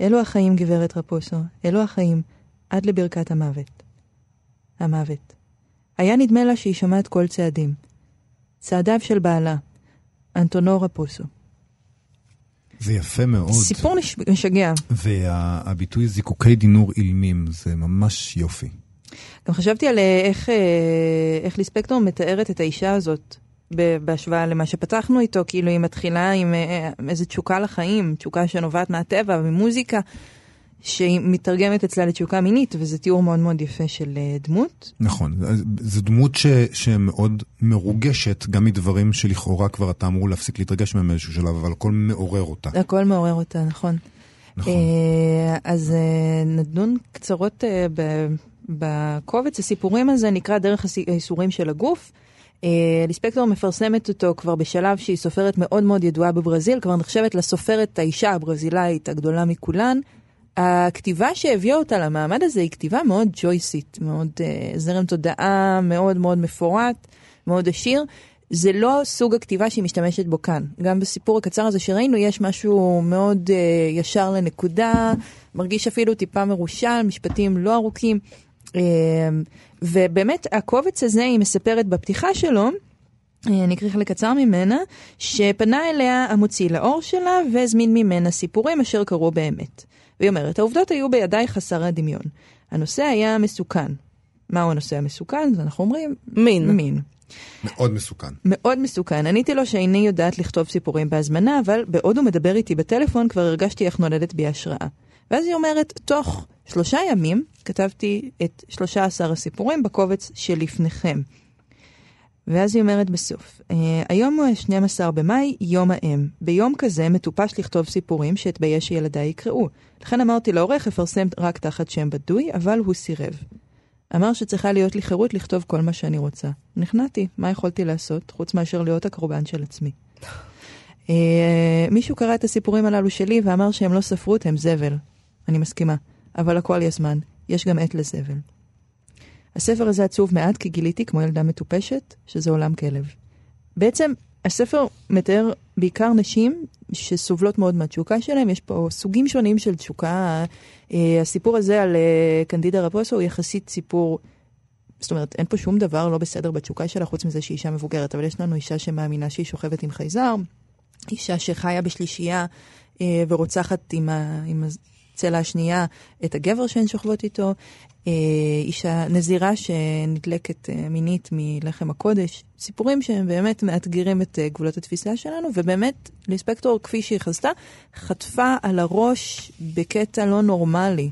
C: אלו החיים, גברת רפוסו, אלו החיים, עד לברכת המוות. המוות. היה נדמה לה שהיא שומעת כל צעדים. צעדיו של בעלה, אנטונו רפוסו.
B: זה יפה מאוד.
C: סיפור. משגע.
B: והביטוי זיקוקי דינור אילמים, זה ממש יופי.
C: גם חשבתי על אה, איך, אה, איך ליספקטור מתארת את האישה הזאת בהשוואה למה שפתחנו איתו, כאילו היא מתחילה עם אה, איזו תשוקה לחיים, תשוקה שנובעת מהטבע וממוזיקה, שהיא מתרגמת אצלה לתשוקה מינית, וזה תיאור מאוד מאוד יפה של דמות.
B: נכון, זו דמות ש, שמאוד מרוגשת, גם מדברים שלכאורה כבר אתה אמור להפסיק להתרגש מהם באיזשהו שלב, אבל הכל מעורר אותה.
C: הכל מעורר אותה, נכון.
B: נכון.
C: אז נדון קצרות בקובץ הסיפורים הזה נקרא דרך הייסורים של הגוף. ליספקטור מפרסמת אותו כבר בשלב שהיא סופרת מאוד מאוד ידועה בברזיל, כבר נחשבת לסופרת האישה הברזילאית הגדולה מכולן. הכתיבה שהביאה אותה למעמד הזה היא כתיבה מאוד ג'ויסית, מאוד uh, זרם תודעה מאוד מאוד מפורט, מאוד עשיר. זה לא סוג הכתיבה שהיא משתמשת בו כאן. גם בסיפור הקצר הזה שראינו יש משהו מאוד uh, ישר לנקודה, מרגיש אפילו טיפה מרושל, משפטים לא ארוכים. אמ, ובאמת הקובץ הזה, היא מספרת בפתיחה שלו, אה, אני אקריא חלק קצר ממנה, שפנה אליה המוציא לאור שלה והזמין ממנה סיפורים אשר קרו באמת. והיא אומרת, העובדות היו בידיי חסר הדמיון. הנושא היה מסוכן. מהו הנושא המסוכן? אנחנו אומרים,
A: מין.
C: מין.
B: מאוד מסוכן.
C: מאוד מסוכן. עניתי לו שאיני יודעת לכתוב סיפורים בהזמנה, אבל בעוד הוא מדבר איתי בטלפון כבר הרגשתי איך נולדת בי השראה. ואז היא אומרת, תוך שלושה ימים כתבתי את 13 הסיפורים בקובץ שלפניכם. ואז היא אומרת בסוף, אה, היום הוא 12 במאי, יום האם. ביום כזה מטופש לכתוב סיפורים שאתבייש שילדיי יקראו. לכן אמרתי לעורך, אפרסם רק תחת שם בדוי, אבל הוא סירב. אמר שצריכה להיות לי חירות לכתוב כל מה שאני רוצה. נכנעתי, מה יכולתי לעשות, חוץ מאשר להיות הקורבן של עצמי. אה, מישהו קרא את הסיפורים הללו שלי ואמר שהם לא ספרות, הם זבל. אני מסכימה, אבל הכל יש זמן, יש גם עת לזבל. הספר הזה עצוב מעט כי גיליתי, כמו ילדה מטופשת, שזה עולם כלב. בעצם, הספר מתאר בעיקר נשים שסובלות מאוד מהתשוקה שלהם, יש פה סוגים שונים של תשוקה. אה, הסיפור הזה על אה, קנדידה רפוסו הוא יחסית סיפור, זאת אומרת, אין פה שום דבר לא בסדר בתשוקה שלה, חוץ מזה שהיא אישה מבוגרת, אבל יש לנו אישה שמאמינה שהיא שוכבת עם חייזר, אישה שחיה בשלישייה אה, ורוצחת עם, ה, עם הצלע השנייה את הגבר שהן שוכבות איתו, אה, אישה נזירה שנדלקת אה, מינית מלחם הקודש, סיפורים שהם באמת מאתגרים את אה, גבולות התפיסה שלנו, ובאמת ליספקטור, כפי שהיא חזתה, חטפה על הראש בקטע לא נורמלי.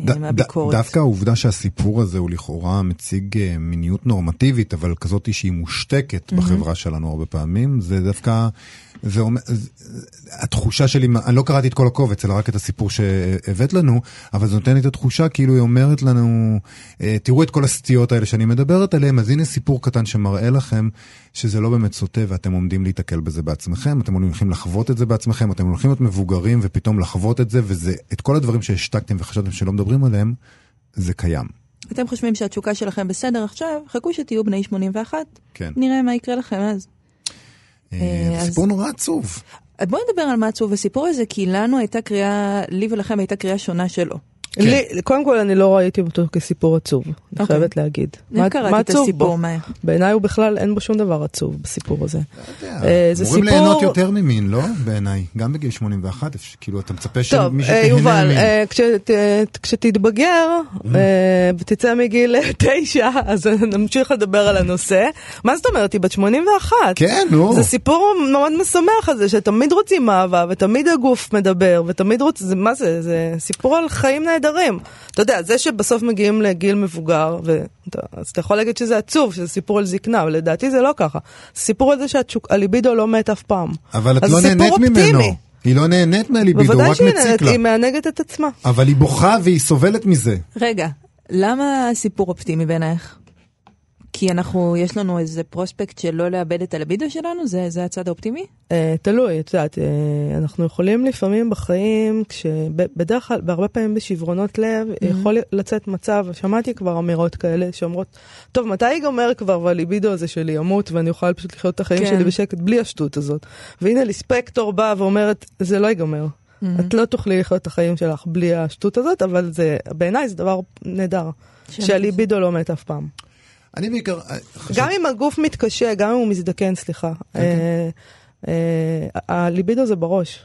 B: ד, ד, דווקא העובדה שהסיפור הזה הוא לכאורה מציג מיניות נורמטיבית, אבל כזאת שהיא מושתקת mm-hmm. בחברה שלנו הרבה פעמים, זה דווקא זה אומר, התחושה שלי, אני לא קראתי את כל הקובץ, אלא רק את הסיפור שהבאת לנו, אבל זה נותן לי את התחושה כאילו היא אומרת לנו, אה, תראו את כל הסטיות האלה שאני מדברת עליהן, אז הנה סיפור קטן שמראה לכם שזה לא באמת סוטה ואתם עומדים להיתקל בזה בעצמכם, אתם הולכים לחוות את זה בעצמכם, אתם הולכים להיות מבוגרים ופתאום לחוות את זה, וזה, את כל הדברים שהשתקתם וחשבתם שלא מדברים עליהם, זה קיים.
C: אתם חושבים שהתשוקה שלכם בסדר עכשיו, חכו שתהיו בני 81,
B: כן.
C: נראה מה יקרה לכם אז.
B: אה,
C: אה, אז-
B: סיפור נורא עצוב.
C: בואו נדבר על מה עצוב בסיפור הזה, כי לנו הייתה קריאה, לי ולכם הייתה קריאה שונה שלו.
B: כן.
A: לי, קודם כל, אני לא ראיתי אותו כסיפור עצוב, אני
C: אוקיי.
A: חייבת להגיד. מה-
C: אני קראתי
A: מה
C: את
A: עצוב
C: הסיפור,
A: בו? בעיניי הוא בכלל, אין בו שום דבר עצוב בסיפור הזה. אה, זה
B: אמורים
A: סיפור-
B: ליהנות יותר ממין, לא? בעיניי. גם בגיל 81, אפשר- כאילו, אתה מצפה
A: טוב,
B: שמישהו
A: אה,
B: תהנה
A: יובל,
B: ממין.
A: אה, כשת- כשתתבגר אה, ותצא מגיל תשע, אז נמשיך לדבר על הנושא. מה זאת אומרת? היא בת 81.
B: כן, נו.
A: זה סיפור מאוד משמח הזה, שתמיד רוצים אהבה, ותמיד הגוף מדבר, ותמיד רוצים, מה זה? זה סיפור על חיים נהדרים. אתה יודע, זה שבסוף מגיעים לגיל מבוגר, ו... אתה- אז אתה יכול להגיד שזה עצוב, שזה סיפור על זקנה, אבל לדעתי זה לא ככה. זה סיפור על זה שהליבידו לא מת אף פעם.
B: אבל את לא
A: סיפור
B: נהנית ממנו.
A: אופטימי.
B: היא לא נהנית מהליבידו, הוא
A: בוודאי
B: רק
A: שהיא
B: מציק
A: נהנית,
B: לה.
A: היא מענגת את עצמה.
B: אבל היא בוכה והיא סובלת מזה.
C: רגע, למה הסיפור אופטימי בעינייך? כי אנחנו, יש לנו איזה פרוספקט של לא לאבד את הלבידו שלנו? זה, זה הצד האופטימי?
A: אה, תלוי, את יודעת, אה, אנחנו יכולים לפעמים בחיים, בדרך כלל, בהרבה פעמים בשברונות לב, יכול לצאת מצב, שמעתי כבר אמירות כאלה שאומרות, טוב, מתי ייגמר כבר והליבידו הזה שלי ימות ואני אוכל פשוט לחיות את החיים
C: כן.
A: שלי בשקט בלי השטות הזאת. והנה לי ספקטור באה ואומרת, זה לא ייגמר. את לא תוכלי לחיות את החיים שלך בלי השטות הזאת, אבל זה, בעיניי זה דבר נהדר, שהליבידו לא מת אף פעם.
B: אני בעיקר... אה,
A: גם אם הגוף מתקשה, גם אם הוא מזדקן, סליחה. אה, אה, הליבידו זה בראש,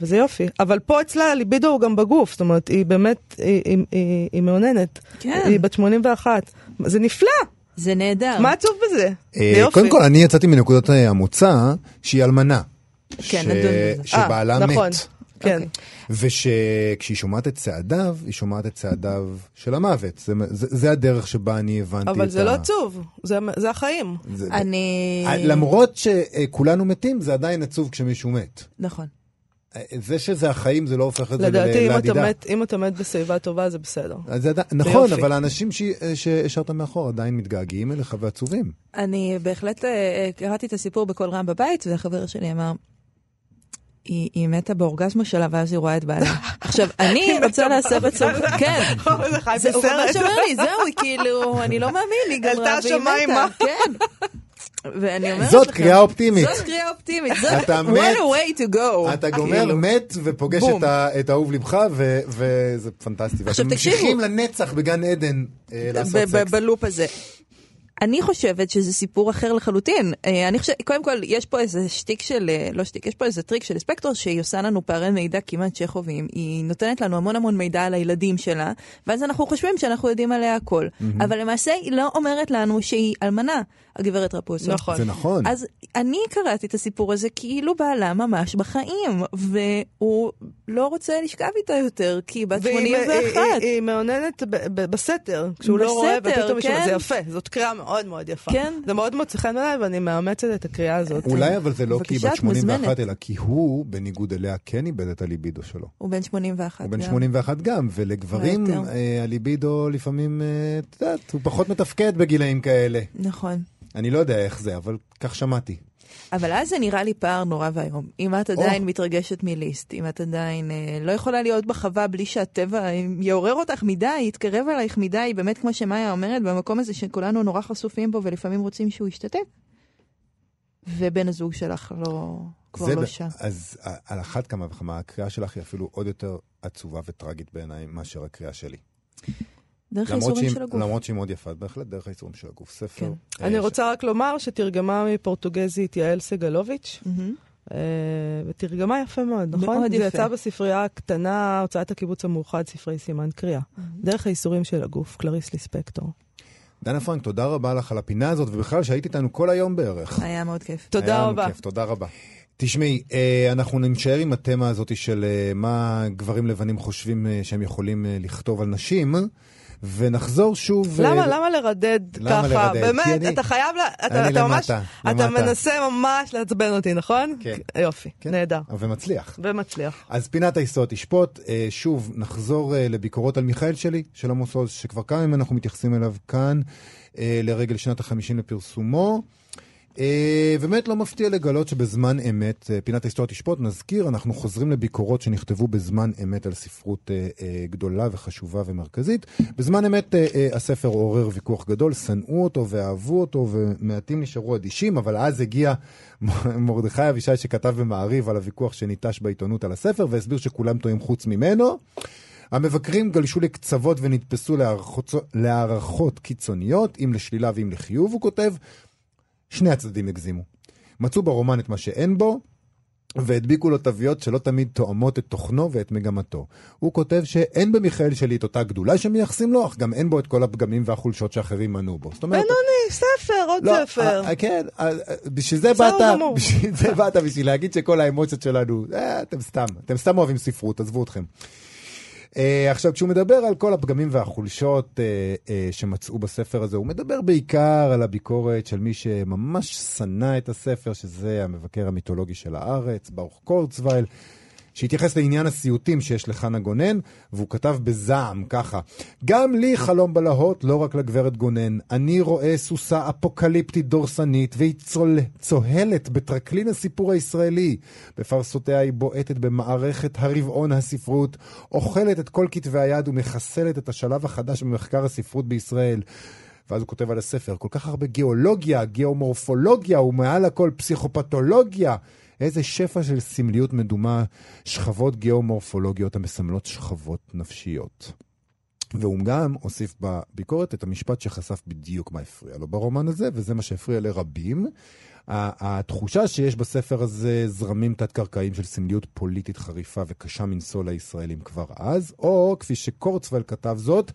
A: וזה יופי. אבל פה אצלה הליבידו הוא גם בגוף, זאת אומרת, היא באמת, היא- היא- היא היא מאוננת.
C: כן.
A: היא בת 81. זה נפלא,
C: זה נהדר.
A: מה עצוב בזה? זה
B: אה,
A: יופי.
B: קודם כל, אני יצאתי מנקודת המוצא שהיא אלמנה.
C: כן,
B: ש-
C: נדון בזה.
B: שבעלה
A: נכון,
B: מת.
A: כן.
B: ושכשהיא שומעת את צעדיו, היא שומעת את צעדיו של המוות. זה, זה, זה הדרך שבה אני הבנתי
A: אבל
B: את
A: זה
B: ה...
A: לא עצוב, זה- זה החיים.
B: זה-
C: אני...
B: אה, למרות שכולנו מתים, זה עדיין עצוב כשמישהו מת.
C: נכון.
B: אה, זה שזה החיים, זה לא הופך את זה
A: לדעתי, אם אתה
B: לעדידה.
A: מת- אם אתה מת בשיבה טובה, זה בסדר.
B: זה עדיין- נכון,
A: יופי.
B: אבל האנשים ש- שהשארת מאחור עדיין מתגעגעים אליך ועצובים.
C: אני בהחלט אה, אה, קראתי את הסיפור בקול רם בבית, והחבר שלי אמר, היא, היא מתה באורגזמה שלה, ואז היא רואה את בעלה. עכשיו, אני רוצה להסב את תשומת... כן.
A: זה חי
C: זה, הוא ממש
A: בסרט.
C: אומר לי, זהו, היא כאילו, אני לא מאמין, היא גמרה והיא. מתה. כן. ואני אומרת
B: זאת
C: לכם,
B: קריאה אופטימית.
C: זאת קריאה אופטימית. זאת, a way to go.
B: אתה גומר,
C: כאילו.
B: מת ופוגש. את ה- את אהוב לבך, וזה פנטסטי.
C: עכשיו,
B: ואתם
C: תקשיבו.
B: ממשיכים לנצח בגן עדן אה, לעשות סקס.
C: בלופ הזה. אני חושבת שזה סיפור אחר לחלוטין. אה, אני חושבת, קודם כל, יש פה איזה שטיק של, אה, לא שטיק, יש פה איזה טריק של ספקטור שהיא עושה לנו פערי מידע כמעט צ'כוביים. היא נותנת לנו המון המון מידע על הילדים שלה, ואז אנחנו חושבים שאנחנו יודעים עליה הכל. אבל למעשה היא לא אומרת לנו שהיא אלמנה, הגברת רפוסו.
A: נכון.
B: זה נכון.
C: אז אני קראתי את הסיפור הזה כאילו בעלה ממש בחיים, והוא לא רוצה לשכב איתה יותר, כי היא בת
A: והיא-
C: 81.
A: היא- היא- היא מאוננת ב- ב- בסתר, כשהוא לא רואה,
C: בסתר,
A: ופתאום מישהו,
C: כן.
A: זה יפה, זאת קריאה מאוד מאוד יפה.
C: כן.
A: זה מאוד מוצא חן בעיניי, ואני מאמצת את הקריאה הזאת.
B: אולי אבל זה לא כי היא בת
C: את מוזמנת.
B: 81, אלא כי הוא, בניגוד אליה, כן איבד את הליבידו שלו.
C: הוא בן 81.
B: הוא בן
C: גם.
B: 81 גם, ולגברים
C: אולי יותר.
B: אה, הליבידו לפעמים, אה, את יודעת, הוא פחות מתפקד בגילאים כאלה.
C: נכון.
B: אני לא יודע איך זה, אבל כך שמעתי.
C: אבל אז זה נראה לי פער נורא ואיום. אם את עדיין מתרגשת מליסט, אם את עדיין אה, לא יכולה להיות בחווה בלי שהטבע יעורר אותך מדי, יתקרב אלייך מדי, באמת כמו שמאיה אומרת, במקום הזה שכולנו נורא חשופים בו ולפעמים רוצים שהוא ישתתף, ובן הזוג שלך לא, כבר לא
B: ב-
C: שם.
B: אז על אחת כמה וכמה, הקריאה שלך היא אפילו עוד יותר עצובה וטרגית בעיניי מאשר הקריאה שלי.
C: דרך
B: שהיא-
C: של הגוף.
B: למרות שהיא מאוד יפה, בהחלט דרך האיסורים של הגוף. ספר.
C: כן.
B: אה,
A: אני
B: ש-
A: רוצה רק לומר שתרגמה מפורטוגזית יעל סגלוביץ',
C: מהמם.
A: אה, ותרגמה יפה מאוד, נכון?
C: מאוד
A: זה
C: יפה.
A: יצא בספרייה הקטנה, הוצאת הקיבוץ המאוחד, ספרי סימן קריאה. דרך האיסורים של הגוף, קלריס ליספקטור.
B: דנה פרנק, תודה רבה לך על הפינה הזאת, ובכלל שהיית איתנו כל היום בערך.
C: היה מאוד כיף.
A: תודה
B: היה לנו
A: רבה.
B: כיף, תודה רבה. תשמעי, אה, אנחנו נשאר עם התמה הזאת של אה, מה גברים לבנים חושבים אה, שהם יכולים לכתוב על נשים, ונחזור שוב...
A: למה, למה לרדד
B: למה
A: ככה?
B: לרדד?
A: באמת,
B: אני-
A: אתה חייב, לה- אתה,
B: אני
A: אתה ממש,
B: למטה,
A: אתה
B: למטה.
A: מנסה ממש לעצבן אותי, נכון?
B: כן.
A: יופי,
B: כן.
A: נהדר.
B: ומצליח.
A: ומצליח.
B: אז פינת ההיסטוריה תשפוט, שוב, נחזור לביקורות על מיכאל שלי, של עמוס עוז, שכבר כמה ימים אנחנו מתייחסים אליו כאן, לרגל שנת החמישים לפרסומו. אה, באמת לא מפתיע לגלות שבזמן אמת, אה, פינת ההיסטוריה תשפוט, נזכיר, אנחנו חוזרים לביקורות שנכתבו בזמן אמת על ספרות אה, גדולה וחשובה ומרכזית. בזמן אמת הספר עורר ויכוח גדול, שנאו אותו ואהבו אותו, ומעטים נשארו אדישים, אבל אז הגיע מרדכי אבישי שכתב במעריב על הוויכוח שניטש בעיתונות על הספר, והסביר שכולם טועים חוץ ממנו. המבקרים גלשו לקצוות ונתפסו להערכות, להערכות קיצוניות, אם לשלילה ואם לחיוב, הוא כותב, שני הצדדים הגזימו. מצאו ברומן את מה שאין בו, והדביקו לו תוויות שלא תמיד תואמות את תוכנו ואת מגמתו. הוא כותב שאין במיכאל שלי את אותה גדולה שמייחסים לו, אך גם אין בו את כל הפגמים והחולשות שאחרים מנעו בו. זאת אומרת...
A: בינוני, ספר, עוד
B: לא,
A: ספר.
B: אה, כן, אה, אה, בשביל זה באת. בשביל זה באת, בשביל להגיד שכל האמוציות שלנו, אה, אתם סתם, אתם סתם אוהבים ספרות, עזבו אתכם. Uh, עכשיו, כשהוא מדבר על כל הפגמים והחולשות uh, uh, שמצאו בספר הזה, הוא מדבר בעיקר על הביקורת של מי שממש שנא את הספר, שזה המבקר המיתולוגי של הארץ, ברוך קורצווייל, שהתייחס לעניין הסיוטים שיש לחנה גונן, והוא כתב בזעם ככה: גם לי חלום בלהות, לא רק לגברת גונן. אני רואה סוסה אפוקליפטית דורסנית, והיא צול... צוהלת בטרקלין הסיפור הישראלי. בפרסותיה היא בועטת במערכת הרבעון הספרות, אוכלת את כל כתבי היד ומחסלת את השלב החדש במחקר הספרות בישראל. ואז הוא כותב על הספר, כל כך הרבה גיאולוגיה, גיאומורפולוגיה, ומעל הכל פסיכופתולוגיה. איזה שפע של סמליות מדומה, שכבות גיאומורפולוגיות המסמלות שכבות נפשיות. והוא גם הוסיף בביקורת את המשפט שחשף בדיוק מה הפריע לו ברומן הזה, וזה מה שהפריע לרבים. התחושה שיש בספר הזה זרמים תת-קרקעיים של סמליות פוליטית חריפה וקשה מנשוא לישראלים כבר אז, או כפי שקורצוול כתב זאת,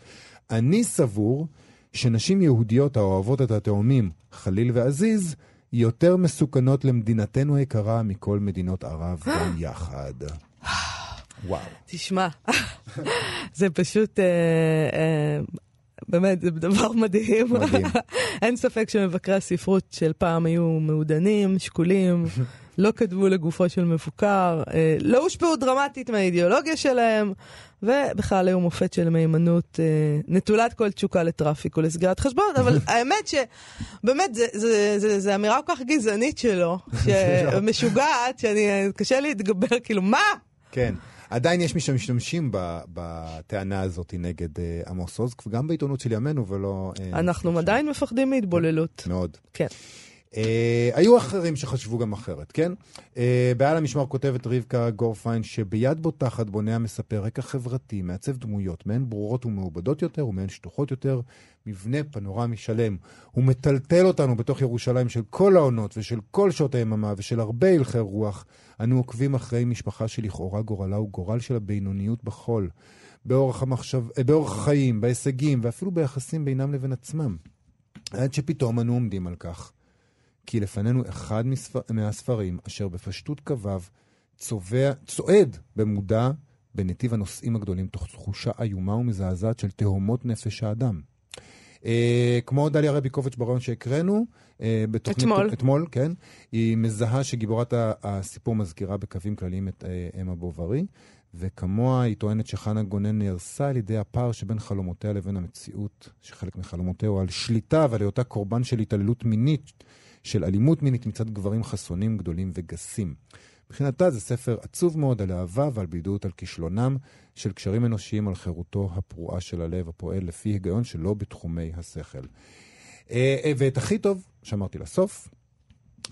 B: אני סבור שנשים יהודיות האוהבות את התאומים חליל ועזיז, יותר מסוכנות למדינתנו היקרה מכל מדינות ערב גם יחד. וואו.
A: תשמע, זה פשוט, אה, אה, באמת, זה דבר מדהים.
B: מדהים.
A: אין ספק שמבקרי הספרות של פעם היו מעודנים, שקולים, לא כתבו לגופו של מבוקר, אה, לא הושפעו דרמטית מהאידיאולוגיה שלהם, ובכלל היו מופת של מהימנות אה, נטולת כל תשוקה לטראפיק ולסגירת חשבונות, אבל האמת שבאמת, זה אמירה כל כך גזענית שלו, שמשוגעת, שאני, קשה להתגבר, כאילו, מה?
B: כן. עדיין יש מי שמשתמשים בטענה הזאת נגד אה, עמוס עוז, גם בעיתונות של ימינו ולא... אה,
A: אנחנו. עדיין מפחדים מהתבוללות.
B: מאוד.
A: כן.
B: אה, היו אחרים שחשבו גם אחרת, כן? אה, בעל המשמר כותבת רבקה גורפיין שביד בוטחת בונה המספר רקע חברתי, מעצב דמויות, מהן ברורות ומעובדות יותר ומהן שטוחות יותר, מבנה פנורמי שלם. הוא מטלטל אותנו בתוך ירושלים של כל העונות ושל כל שעות היממה ושל הרבה הלכי רוח. אנו עוקבים אחרי משפחה שלכאורה גורלה הוא גורל של הבינוניות בחול. באורח, המחשב... אה, באורח החיים, בהישגים ואפילו ביחסים בינם לבין עצמם. עד שפתאום אנו עומדים על כך. כי לפנינו אחד מספר, מהספרים אשר בפשטות קוו צובע, צועד במודע בנתיב הנושאים הגדולים תוך תחושה איומה ומזעזעת של תהומות נפש האדם. אה, כמו דליה רביקוביץ' ברעיון שהקראנו, אה, בתוכנית...
A: אתמול.
B: אתמול, כן. היא מזהה שגיבורת הסיפור מזכירה בקווים כלליים את אה, אמה בוברי, וכמוה היא טוענת שחנה גונן נהרסה על ידי הפער שבין חלומותיה לבין המציאות, שחלק מחלומותיה הוא על שליטה ועל היותה קורבן של התעללות מינית, של אלימות מינית מצד גברים חסונים, גדולים וגסים. מבחינתה זה ספר עצוב מאוד על אהבה ועל בידוד על כישלונם של קשרים אנושיים על חירותו הפרועה של הלב הפועל לפי היגיון שלא בתחומי השכל. אה, אה, ואת הכי טוב, שאמרתי לסוף,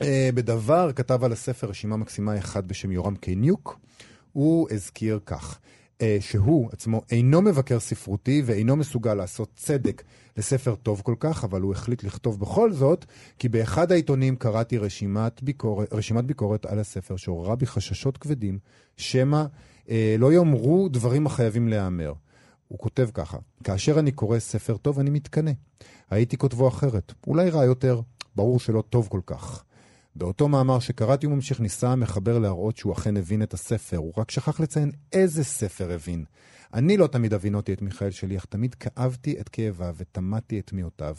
B: אה, בדבר כתב על הספר רשימה מקסימה אחד בשם יורם קיניוק. הוא הזכיר כך, שהוא עצמו אינו מבקר ספרותי ואינו מסוגל לעשות צדק לספר טוב כל כך, אבל הוא החליט לכתוב בכל זאת, כי באחד העיתונים קראתי רשימת ביקורת, רשימת ביקורת על הספר שעוררה בי חששות כבדים, שמא אה, לא יאמרו דברים החייבים להיאמר. הוא כותב ככה, כאשר אני קורא ספר טוב אני מתקנא. הייתי כותבו אחרת, אולי רע יותר, ברור שלא טוב כל כך. באותו מאמר שקראתי הוא ממשיך, ניסה המחבר להראות שהוא אכן הבין את הספר, הוא רק שכח לציין איזה ספר הבין. אני לא תמיד הבינותי את מיכאל שליח, תמיד כאבתי את כאביו ותמדתי את מיעוטיו.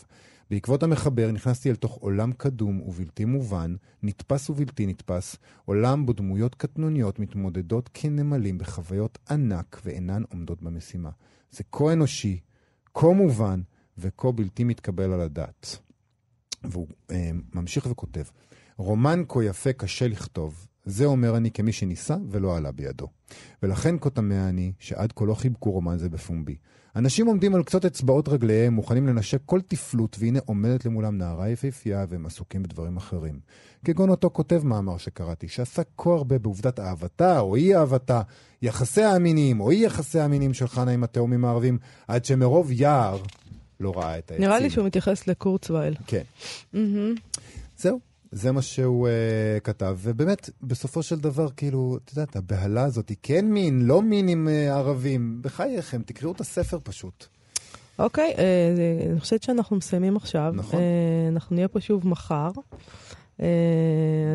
B: בעקבות המחבר נכנסתי אל תוך עולם קדום ובלתי מובן, נתפס ובלתי נתפס, עולם בו דמויות קטנוניות מתמודדות כנמלים בחוויות ענק ואינן עומדות במשימה. זה כה אנושי, כה מובן וכה בלתי מתקבל על הדעת. והוא אה, ממשיך וכותב, רומן כה יפה קשה לכתוב, זה אומר אני כמי שניסה ולא עלה בידו. ולכן כה תמה אני שעד כה לא חיבקו רומן זה בפומבי. אנשים עומדים על קצות אצבעות רגליהם, מוכנים לנשק כל תפלות, והנה עומדת למולם נערה יפהפייה והם עסוקים בדברים אחרים. כגון אותו כותב מאמר שקראתי, שעסק כה הרבה בעובדת אהבתה או אי אהבתה, יחסי האמינים או אי יחסי האמינים של חנה עם התאומים הערבים, עד שמרוב יער לא ראה את העצים.
A: נראה לי שהוא מתייחס לקורצווייל.
B: כן.
A: מהמם.
B: זהו, זה מה שהוא uh, כתב, ובאמת, בסופו של דבר, כאילו, את יודעת, הבהלה הזאת היא כן מין, לא מין עם uh, ערבים. בחייכם, תקראו את הספר פשוט.
A: אוקיי, אה, זה- אני חושבת שאנחנו מסיימים עכשיו.
B: נכון.
A: אה, אנחנו נהיה פה שוב מחר. אה,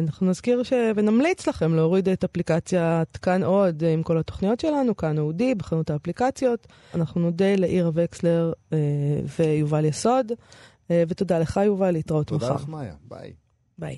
A: אנחנו נזכיר ש... ונמליץ לכם להוריד את אפליקציית כאן עוד עם כל התוכניות שלנו, כאן אודי, בחנות האפליקציות. אנחנו נודה לעירה וקסלר אה, ויובל יסוד, אה, ותודה לך יובל, להתראות
B: תודה
A: מחר.
B: לך, מאיה. ביי.
A: ביי.